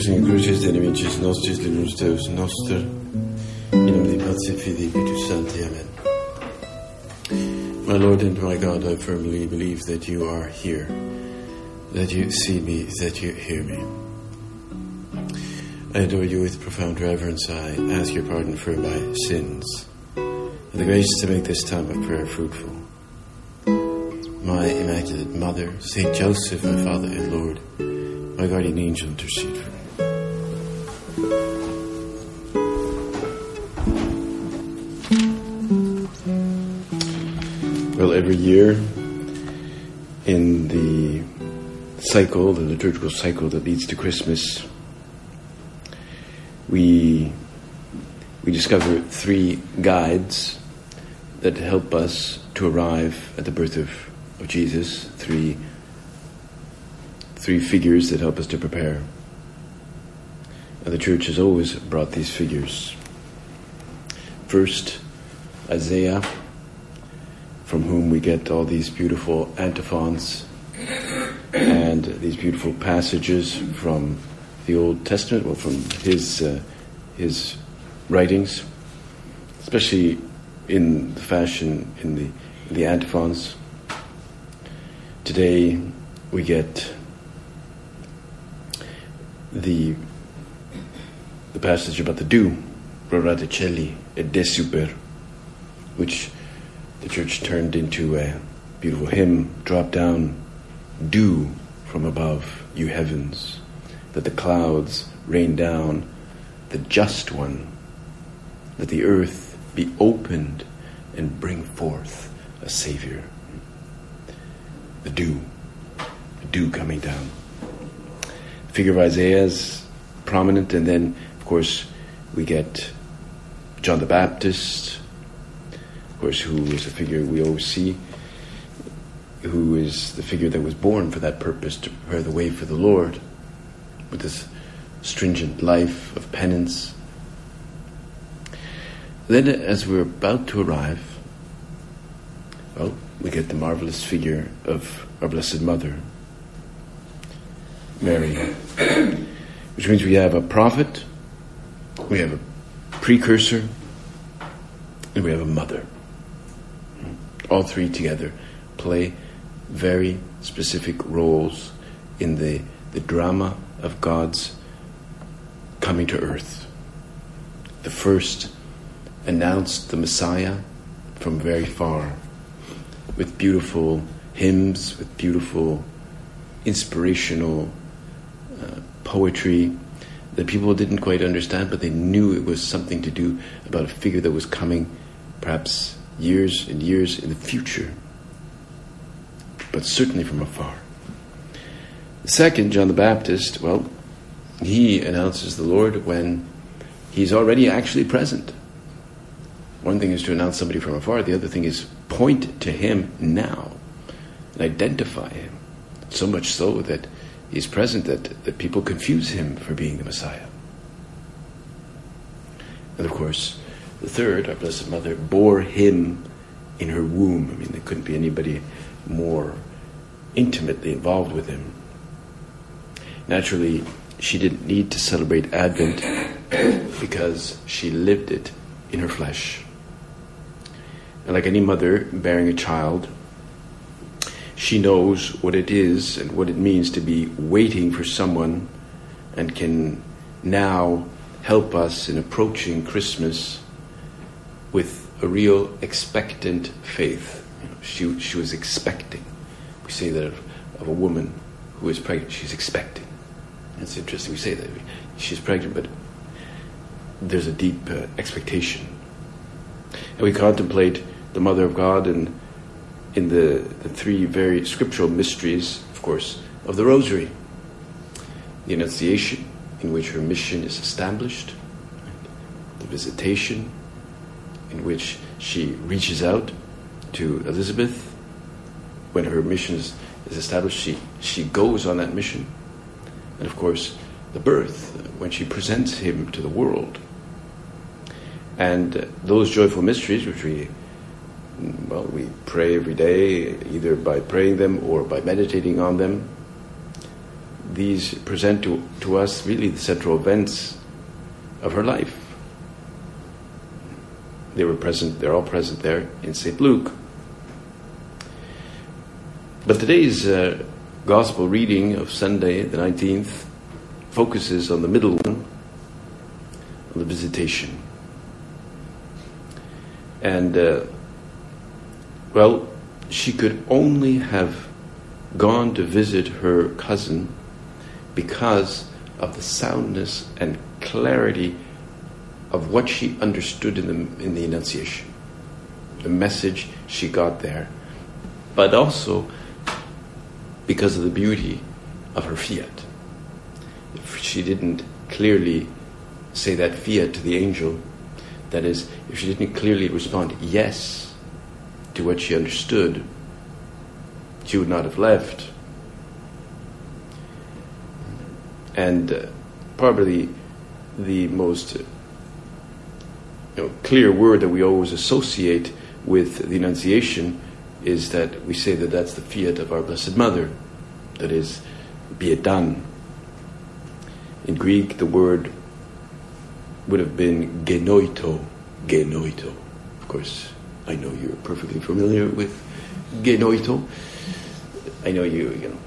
Signore, crucis de nemicis nostris, libros Deus noster, in nomine Patri et Filii Spiritus Sancti. Amen. My Lord and my God, I firmly believe that you are here, that you see me, that you hear me. I adore you with profound reverence. I ask your pardon for my sins, and the grace to make this time of prayer fruitful. My Immaculate Mother, Saint Joseph, my Father and Lord, my guardian angel, intercede for every year in the cycle, the liturgical cycle that leads to Christmas, we we discover three guides that help us to arrive at the birth of, of Jesus, three three figures that help us to prepare. And the church has always brought these figures. First, Isaiah, from whom we get all these beautiful antiphons and these beautiful passages from the Old Testament, well, from his uh, his writings, especially in the fashion in the in the antiphons. Today, we get the the passage about the dew, Rorate caeli et Desuper, which the church turned into a beautiful hymn, drop down dew from above, you heavens, that the clouds rain down the just one, that the earth be opened and bring forth a Savior. The dew, the dew coming down. Figure of Isaiah is prominent, and then, of course, we get John the Baptist, of course, who is a figure we always see, who is the figure that was born for that purpose to prepare the way for the Lord with this stringent life of penance. Then, as we're about to arrive, well, we get the marvelous figure of our Blessed Mother, Mary, which means we have a prophet, we have a precursor, and we have a mother. All three together play very specific roles in the, the drama of God's coming to earth. The first announced the Messiah from very far with beautiful hymns, with beautiful inspirational uh, poetry that people didn't quite understand, but they knew it was something to do about a figure that was coming perhaps years and years in the future, but certainly from afar. Second, John the Baptist, well, he announces the Lord when he's already actually present. One thing is to announce somebody from afar, the other thing is point to him now and identify him. So much so that he's present that, that people confuse him for being the Messiah. And of course, the third, our Blessed Mother, bore him in her womb. I mean, there couldn't be anybody more intimately involved with him. Naturally, she didn't need to celebrate Advent because she lived it in her flesh. And like any mother bearing a child, she knows what it is and what it means to be waiting for someone and can now help us in approaching Christmas with a real expectant faith. She, she was expecting. We say that of, of a woman who is pregnant, she's expecting. It's interesting we say that. She's pregnant, but there's a deep uh, expectation. And we contemplate the Mother of God and in the, the three very scriptural mysteries, of course, of the Rosary. The Annunciation, in which her mission is established, the Visitation, in which she reaches out to Elizabeth. When her mission is, is established, she, she goes on that mission. And of course, the birth, when she presents him to the world. And uh, those joyful mysteries, which we well, we pray every day, either by praying them or by meditating on them. these present to, to us really the central events of her life. They were present, they're all present there in St. Luke. But today's uh, gospel reading of Sunday, the 19th, focuses on the middle one, on the visitation. And, uh, well, she could only have gone to visit her cousin because of the soundness and clarity of what she understood in the, in the Annunciation, the message she got there, but also because of the beauty of her fiat. If she didn't clearly say that fiat to the angel, that is, if she didn't clearly respond yes to what she understood, she would not have left. And uh, probably the most know, clear word that we always associate with the Annunciation is that we say that that's the fiat of our Blessed Mother. That is, be it done. In Greek, the word would have been genoito, genoito. Of course, I know you're perfectly familiar with genoito. I know you, you know.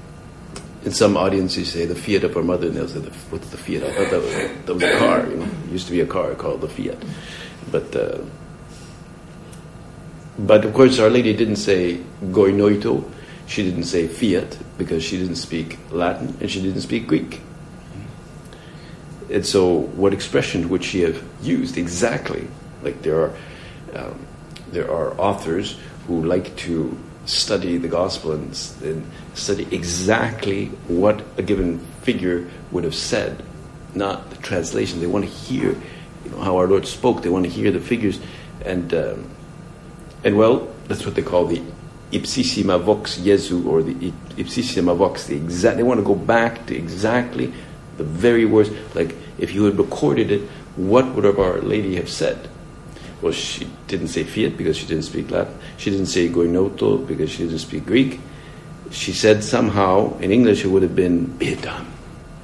In some audiences, say the Fiat of our mother, and they'll say, "What's the Fiat?" I thought that was, that was a car. You know, it used to be a car called the Fiat, but uh, but of course, Our Lady didn't say genoito. She didn't say Fiat because she didn't speak Latin and she didn't speak Greek. And so, what expression would she have used exactly? Like there are um, there are authors who like to study the gospel and, and, study exactly what a given figure would have said, not the translation. They want to hear you know, how our Lord spoke. They want to hear the figures, and um, and well, that's what they call the ipsissima vox Jesu, or the ipsissima vox. The exact. They want to go back to exactly the very words. Like if you had recorded it, what would Our Lady have said? Well, she didn't say fiat because she didn't speak Latin. She didn't say genoito because she didn't speak Greek. She said somehow in English it would have been be it done,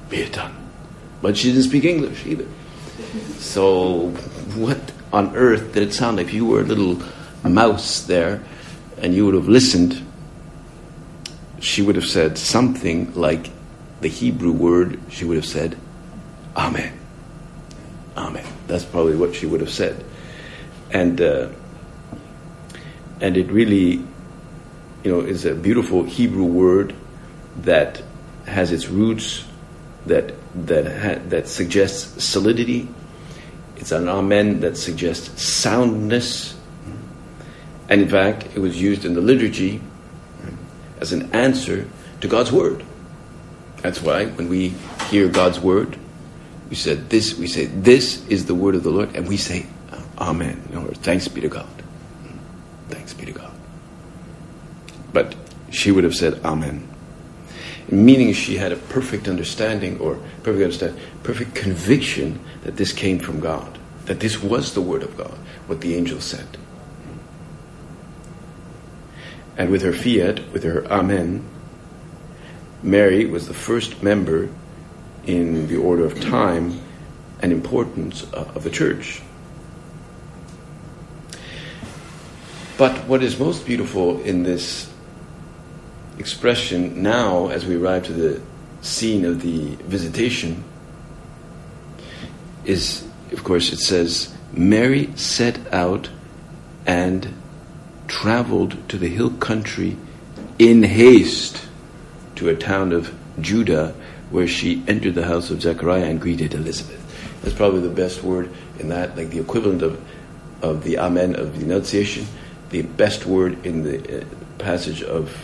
be it done. But she didn't speak English either. So, what on earth did it sound like? If you were a little mouse there and you would have listened, she would have said something like the Hebrew word, she would have said, Amen. Amen. That's probably what she would have said and uh, and it really, you know, is a beautiful Hebrew word that has its roots that that ha- that suggests solidity. It's an amen that suggests soundness, and in fact, it was used in the liturgy as an answer to God's word. That's why when we hear God's word, we said this. We say this is the word of the Lord, and we say Amen. Or thanks be to God. Thanks be to God. But she would have said Amen. Meaning she had a perfect understanding or perfect understanding, perfect conviction that this came from God, that this was the word of God, what the angel said. And with her fiat, with her Amen, Mary was the first member in the order of time and importance of the church. But what is most beautiful in this expression now, as we arrive to the scene of the visitation, is, of course, it says, Mary set out and traveled to the hill country in haste to a town of Judah where she entered the house of Zechariah and greeted Elizabeth. That's probably the best word in that, like the equivalent of, of the Amen of the Annunciation the best word in the uh, passage of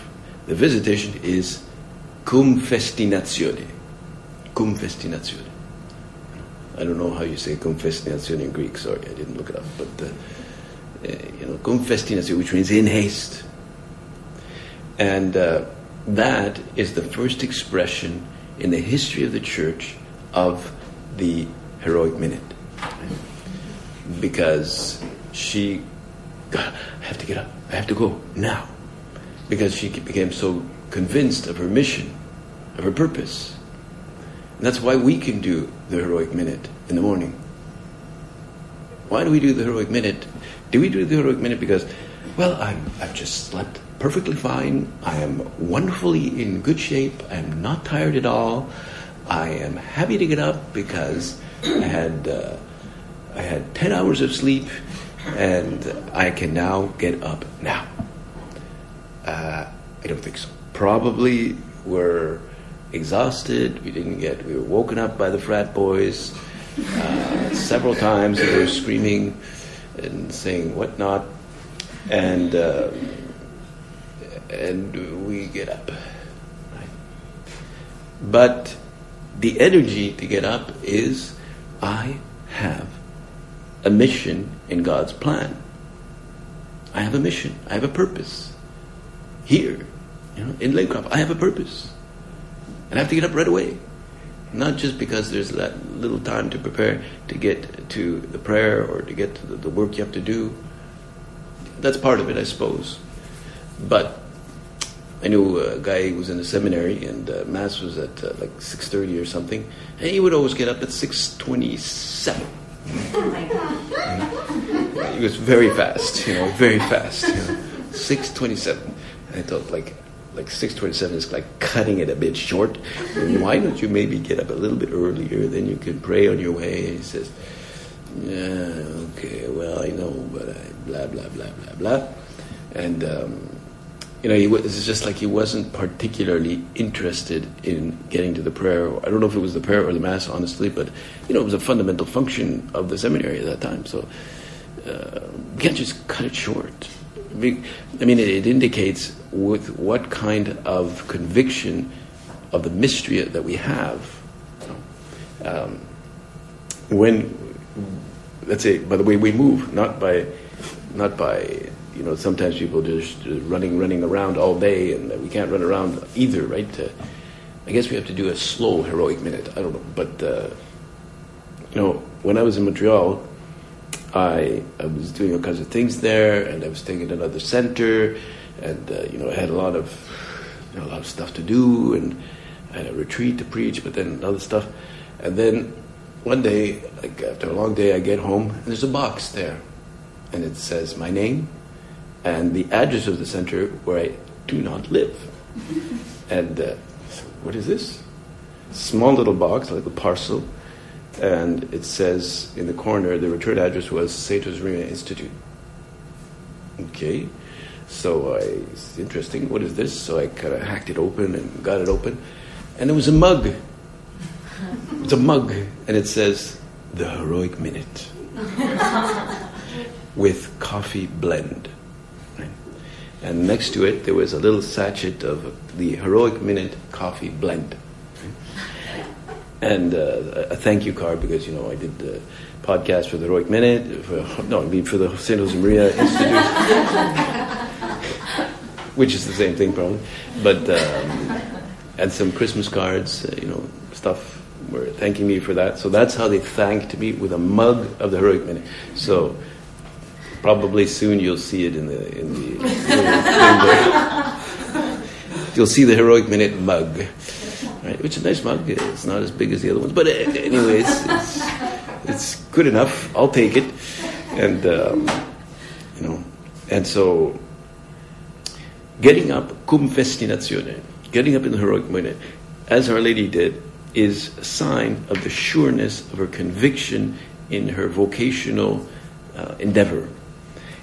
the visitation is cum festinatione. Cum festinatione. I don't know how you say cum festinatione in Greek. Sorry, I didn't look it up. But uh, uh, you know, cum festinatione, which means in haste, and uh, that is the first expression in the history of the church of the heroic minute, because she God, I have to get up. I have to go now. Because she became so convinced of her mission, of her purpose. And that's why we can do the heroic minute in the morning. Why do we do the heroic minute? Do we do the heroic minute because, well, I'm, I've just slept perfectly fine. I am wonderfully in good shape. I'm not tired at all. I am happy to get up because I had uh, I had ten hours of sleep, and I can now get up now. Uh, I don't think so. Probably we're exhausted. We didn't get. We were woken up by the frat boys uh, several times. They were screaming and saying whatnot, and uh, and we get up. Right? But the energy to get up is I have a mission in God's plan. I have a mission. I have a purpose. Here, you know, in Lakecroft, I have a purpose. And I have to get up right away. Not just because there's that little time to prepare to get to the prayer or to get to the, the work you have to do. That's part of it, I suppose. But I knew a guy who was in the seminary, and uh, mass was at uh, like six thirty or something, and he would always get up at six twenty-seven. Oh! He was very fast, you know, very fast. You know, six twenty-seven. I thought like like six twenty-seven is like cutting it a bit short. And why don't you maybe get up a little bit earlier? Then you can pray on your way. He says, "Yeah, okay, well, I know, but I blah blah blah blah blah," and. Um, you know, he was, it's just like he wasn't particularly interested in getting to the prayer. I don't know if it was the prayer or the mass, honestly, but you know, it was a fundamental function of the seminary at that time. So uh, you can't just cut it short. I mean, it, it indicates with what kind of conviction of the mystery that we have. Um, when, let's say, by the way we move, not by, not by you know, sometimes people just running, running around all day, and we can't run around either, right? Uh, I guess we have to do a slow heroic minute. I don't know, but uh, you know, when I was in Montreal, I, I was doing all kinds of things there, and I was staying in another center, and uh, you know, I had a lot of you know, a lot of stuff to do, and I had a retreat to preach, but then other stuff, and then one day, like after a long day, I get home, and there's a box there, and it says my name and the address of the center where I do not live. And uh, what is this? Small little box, like a parcel, and it says in the corner the return address was Saint Josemaria Institute. Okay, so I, it's interesting. What is this? So I kind of hacked it open and got it open, and it was a mug. It's a mug, and it says the heroic minute with coffee blend. And next to it, there was a little sachet of the Heroic Minute coffee blend. And uh, a thank you card because, you know, I did the podcast for the Heroic Minute, for, no, I mean for the St. Josemaria Institute, which is the same thing probably. But, um, and some Christmas cards, uh, you know, stuff were thanking me for that. So that's how they thanked me with a mug of the Heroic Minute. So, Probably soon you'll see it in the in the. you'll see the heroic minute mug, right? Which is a nice mug. It's not as big as the other ones, but uh, anyways, it's, it's good enough. I'll take it, and um, you know, and so getting up cum festinatione, getting up in the heroic minute, as Our Lady did, is a sign of the sureness of her conviction in her vocational uh, endeavor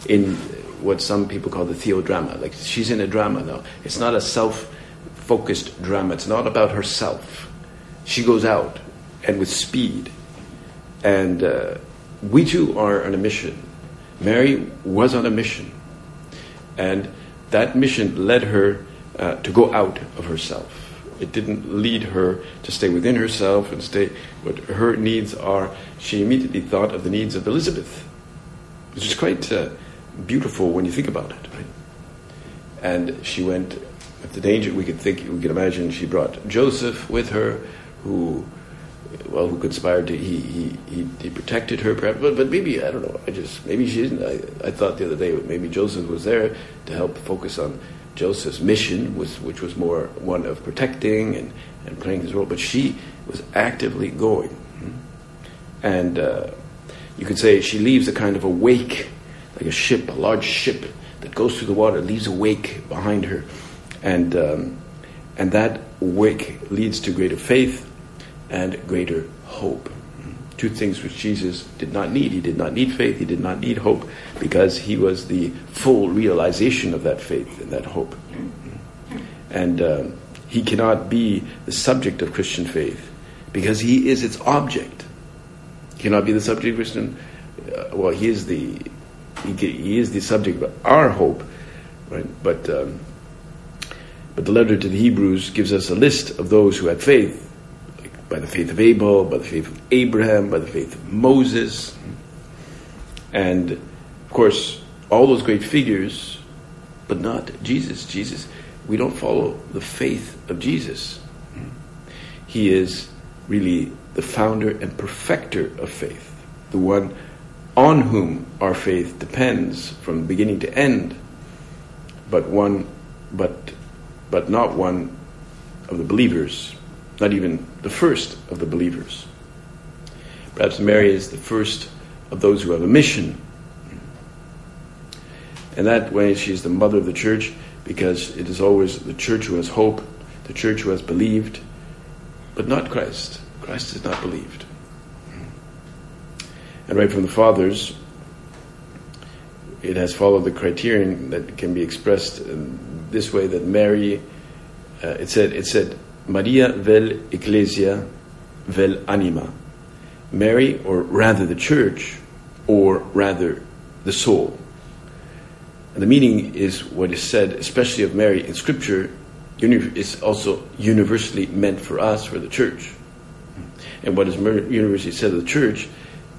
in what some people call the theodrama. Like she's in a drama now. It's not a self-focused drama. It's not about herself. She goes out and with speed. And uh, we too are on a mission. Mary was on a mission, and that mission led her uh, to go out of herself. It didn't lead her to stay within herself and stay what her needs are. She immediately thought of the needs of Elizabeth, which is quite. Uh, beautiful when you think about it, right? And she went at the danger. We could think, we could imagine, she brought Joseph with her, who, well, who conspired to he he, he, he protected her, perhaps, but but maybe I don't know. I just maybe she didn't. I, I thought the other day maybe Joseph was there to help focus on Joseph's mission, was, which was more one of protecting and, and playing his role, but she was actively going. And uh, you could say she leaves a kind of a wake, like a ship, a large ship that goes through the water, leaves a wake behind her. And, um, and that wake leads to greater faith and greater hope. Two things which Jesus did not need. He did not need faith, he did not need hope, because he was the full realization of that faith and that hope. And uh, he cannot be the subject of Christian faith because he is its object. He cannot be the subject of Christian. Uh, well, he is the he, is the subject of our hope, right? But um, but the letter to the Hebrews gives us a list of those who had faith, by the faith of Abel, by the faith of Abraham, by the faith of Moses, and of course all those great figures, but not Jesus. Jesus, we don't follow the faith of Jesus. He is really the founder and perfecter of faith, the one on whom our faith depends from beginning to end, but one, but, but not one of the believers, not even the first of the believers. Perhaps Mary is the first of those who have a mission. And that way, she is the mother of the church because it is always the church who has hope, the church who has believed, but not Christ. Christ is not believed. And right from the fathers, it has followed the criterion that can be expressed this way that Mary, uh, it said, it said, Maria vel ecclesia vel anima. Mary, or rather the church, or rather the soul. And the meaning is what is said, especially of Mary in Scripture, is also universally meant for us, for the church. And what is universally said of the church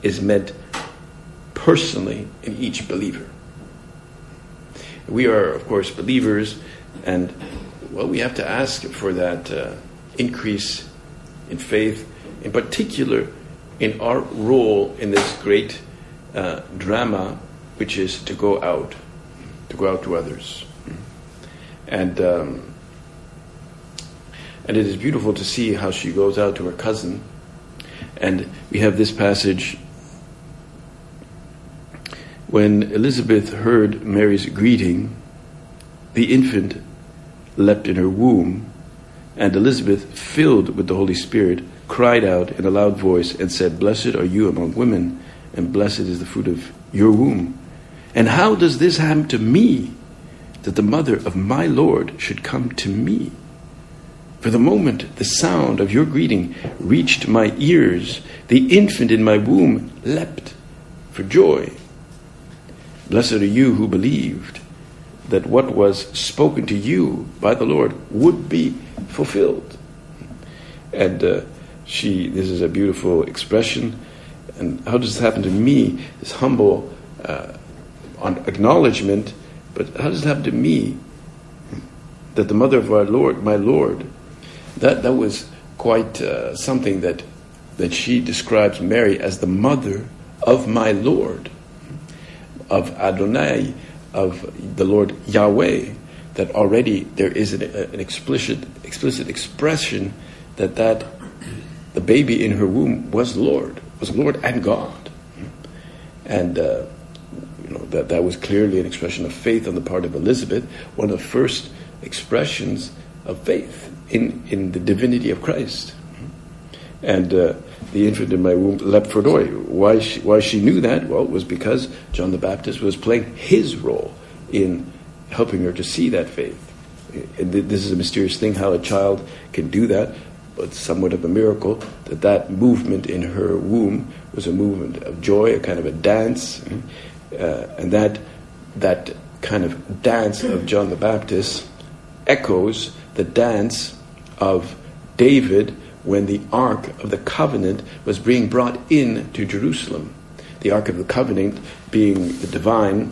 is meant personally in each believer. We are, of course, believers, and well, we have to ask for that uh, increase in faith, in particular in our role in this great uh, drama, which is to go out, to go out to others. And um, and it is beautiful to see how she goes out to her cousin. And we have this passage when Elizabeth heard Mary's greeting, the infant leapt in her womb, and Elizabeth, filled with the Holy Spirit, cried out in a loud voice and said, Blessed are you among women, and blessed is the fruit of your womb. And how does this happen to me, that the mother of my Lord should come to me? For the moment the sound of your greeting reached my ears, the infant in my womb leapt for joy. Blessed are you who believed that what was spoken to you by the Lord would be fulfilled. And uh, she, this is a beautiful expression. And how does this happen to me? This humble uh, acknowledgement, but how does it happen to me that the mother of our Lord, my Lord, that, that was quite uh, something that, that she describes Mary as the mother of my Lord, of Adonai, of the Lord Yahweh, that already there is an, an explicit, explicit expression that, that the baby in her womb was Lord, was Lord and God. And uh, you know that, that was clearly an expression of faith on the part of Elizabeth, one of the first expressions of faith in, in the divinity of Christ. And uh, the infant in my womb leapt for joy. Why she, why she knew that? Well, it was because John the Baptist was playing his role in helping her to see that faith. This is a mysterious thing how a child can do that, but somewhat of a miracle that that movement in her womb was a movement of joy, a kind of a dance, uh, and that that kind of dance of John the Baptist echoes the dance of David when the Ark of the Covenant was being brought in to Jerusalem. The Ark of the Covenant being the divine,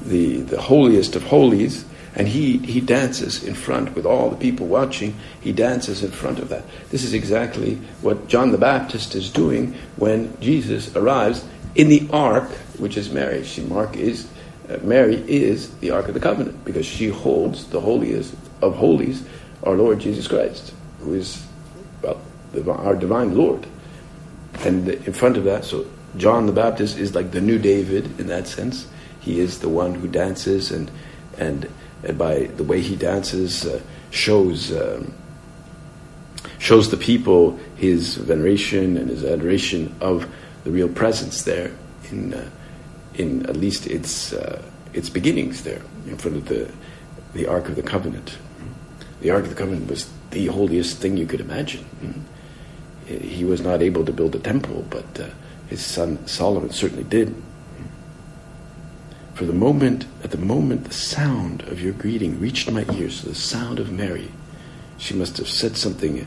the, the holiest of holies, and he, he dances in front with all the people watching. He dances in front of that. This is exactly what John the Baptist is doing when Jesus arrives in the ark, which is Mary. See, Mark is uh, Mary is the Ark of the Covenant because she holds the holiest of holies, our Lord Jesus Christ, who is, our divine Lord. And in front of that, so John the Baptist is like the new David in that sense. He is the one who dances, and and, and by the way he dances, uh, shows um, shows the people his veneration and his adoration of the real presence there in uh, in at least its uh, its beginnings there in front of the the Ark of the Covenant. The Ark of the Covenant was the holiest thing you could imagine. He was not able to build a temple, but uh, his son Solomon certainly did. For the moment, at the moment the sound of your greeting reached my ears, the sound of Mary, she must have said something.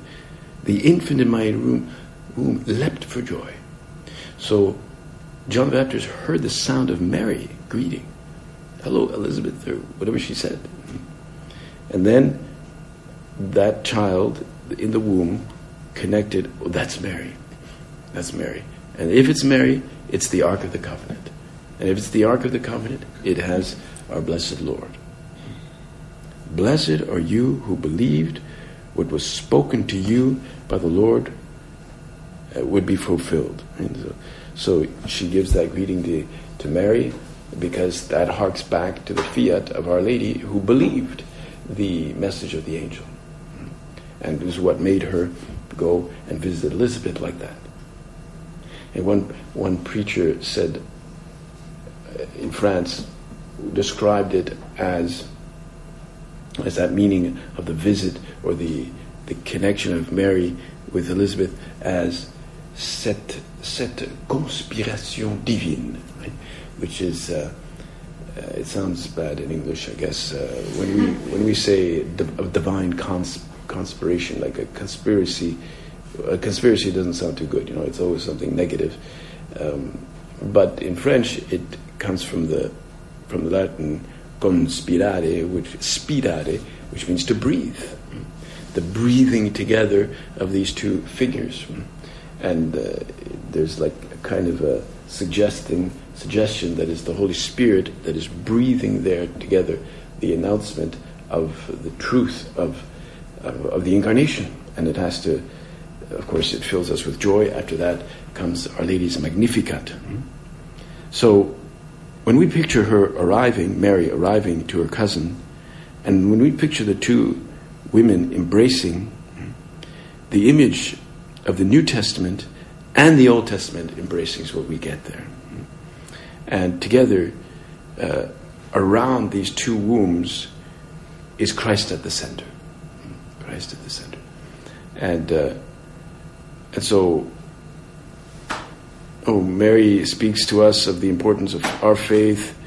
The infant in my room, womb leapt for joy. So John the Baptist heard the sound of Mary greeting. Hello, Elizabeth, or whatever she said. And then that child in the womb connected, oh, that's Mary. That's Mary. And if it's Mary, it's the Ark of the Covenant. And if it's the Ark of the Covenant, it has our blessed Lord. Blessed are you who believed what was spoken to you by the Lord uh, would be fulfilled. So, she gives that greeting to, to Mary because that harks back to the fiat of Our Lady who believed the message of the angel. And was what made her go and visit Elizabeth like that. And one, one preacher said uh, in France, described it as, as that meaning of the visit or the, the connection of Mary with Elizabeth as cette, cette conspiration divine, right? which is, uh, uh, it sounds bad in English, I guess, uh, when, we, when we say di- divine cons- conspiration, like a conspiracy, a conspiracy doesn't sound too good, you know, it's always something negative. Um, but in French, it comes from the, from the Latin conspirare, which spirare, which means to breathe. The breathing together of these two figures and uh, there's like a kind of a suggesting suggestion that is the Holy Spirit that is breathing there together the announcement of the truth of of, the incarnation, and it has to. Of course, it fills us with joy. After that comes Our Lady's Magnificat. So, when we picture her arriving, Mary arriving to her cousin, and when we picture the two women embracing, the image of the New Testament and the Old Testament embracing is what we get there. And together, uh, around these two wombs, is Christ at the center. Christ at the center. And, uh, and so, oh, Mary speaks to us of the importance of our faith,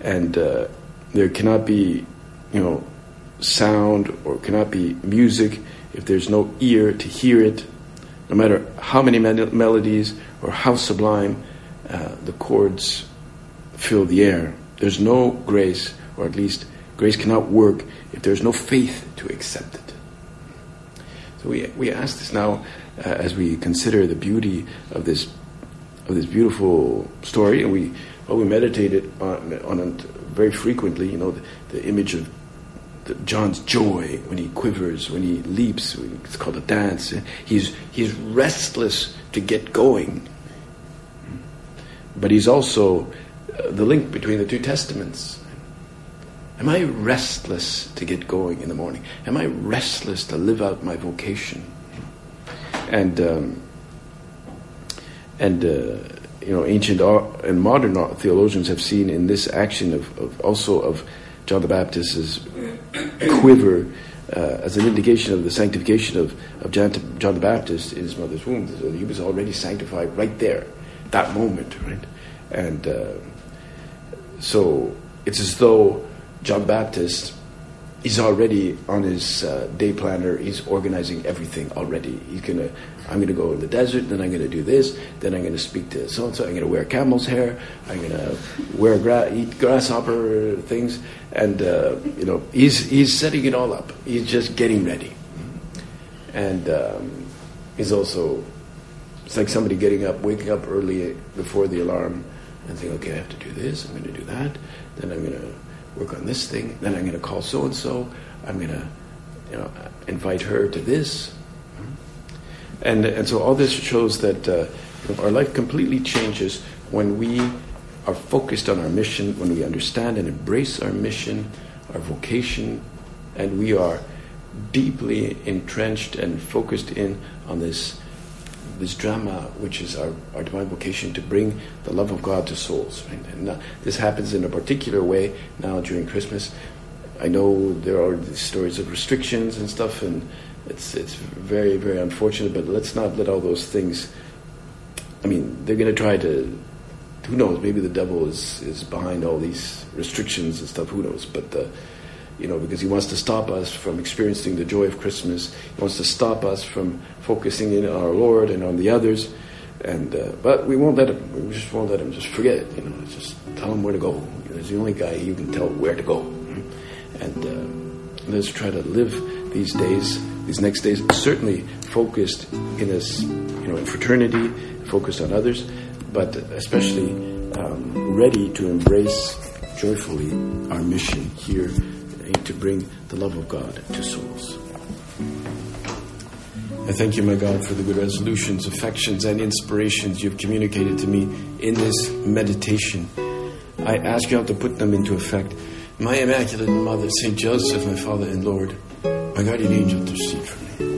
and uh, there cannot be, you know, sound or cannot be music if there's no ear to hear it no matter how many melodies or how sublime uh, the chords fill the air. There's no grace, or at least grace cannot work if there's no faith to accept it. We, we ask this now uh, as we consider the beauty of this of this beautiful story, and we well, we meditated on, on it very frequently. You know, the, the image of John's joy when he quivers, when he leaps. It's called a dance. He's, he's restless to get going. But he's also uh, the link between the two testaments. Am I restless to get going in the morning? Am I restless to live out my vocation? And um, and uh, you know, ancient and modern theologians have seen in this action of, of also of John the Baptist's quiver uh, as an indication of the sanctification of, of John, John the Baptist in his mother's womb. So he was already sanctified right there, that moment, right? And uh, so it's as though John Baptist is already on his uh, day planner. He's organizing everything already. He's gonna I'm going to go in the desert, then I'm going to do this, then I'm going to speak to so and so, I'm going to wear camel's hair, I'm going to wear gra- eat grasshopper things, and uh, you know he's he's setting it all up. He's just getting ready, and um, he's also it's like somebody getting up, waking up early before the alarm, and think, okay, I have to do this, I'm going to do that, then I'm going to work on this thing, then I'm going to call so and so, I'm going to, you know, invite her to this. And, and so all this shows that uh, our life completely changes when we are focused on our mission, when we understand and embrace our mission, our vocation, and we are deeply entrenched and focused in on this this drama, which is our, our divine vocation to bring the love of God to souls. Right? And uh, this happens in a particular way now during Christmas. I know there are stories of restrictions and stuff, and it's it's very very unfortunate. But let's not let all those things. I mean, they're going to try to. Who knows? Maybe the devil is is behind all these restrictions and stuff. Who knows? But. Uh, you know, because he wants to stop us from experiencing the joy of Christmas. He wants to stop us from focusing in on our Lord and on the others. And uh, but we won't let him. We just won't let him just forget. it. You know, just tell him where to go. He's the only guy you can tell where to go. And uh, let's try to live these days, these next days, certainly focused in us, you know, in fraternity, focused on others, but especially um, ready to embrace joyfully our mission here to bring the love of God to souls. I thank you, my God, for the good resolutions, affections, and inspirations you've communicated to me in this meditation. I ask you all to put them into effect. My Immaculate Mother, Saint Joseph, my Father and Lord, my guardian angel, intercede for me.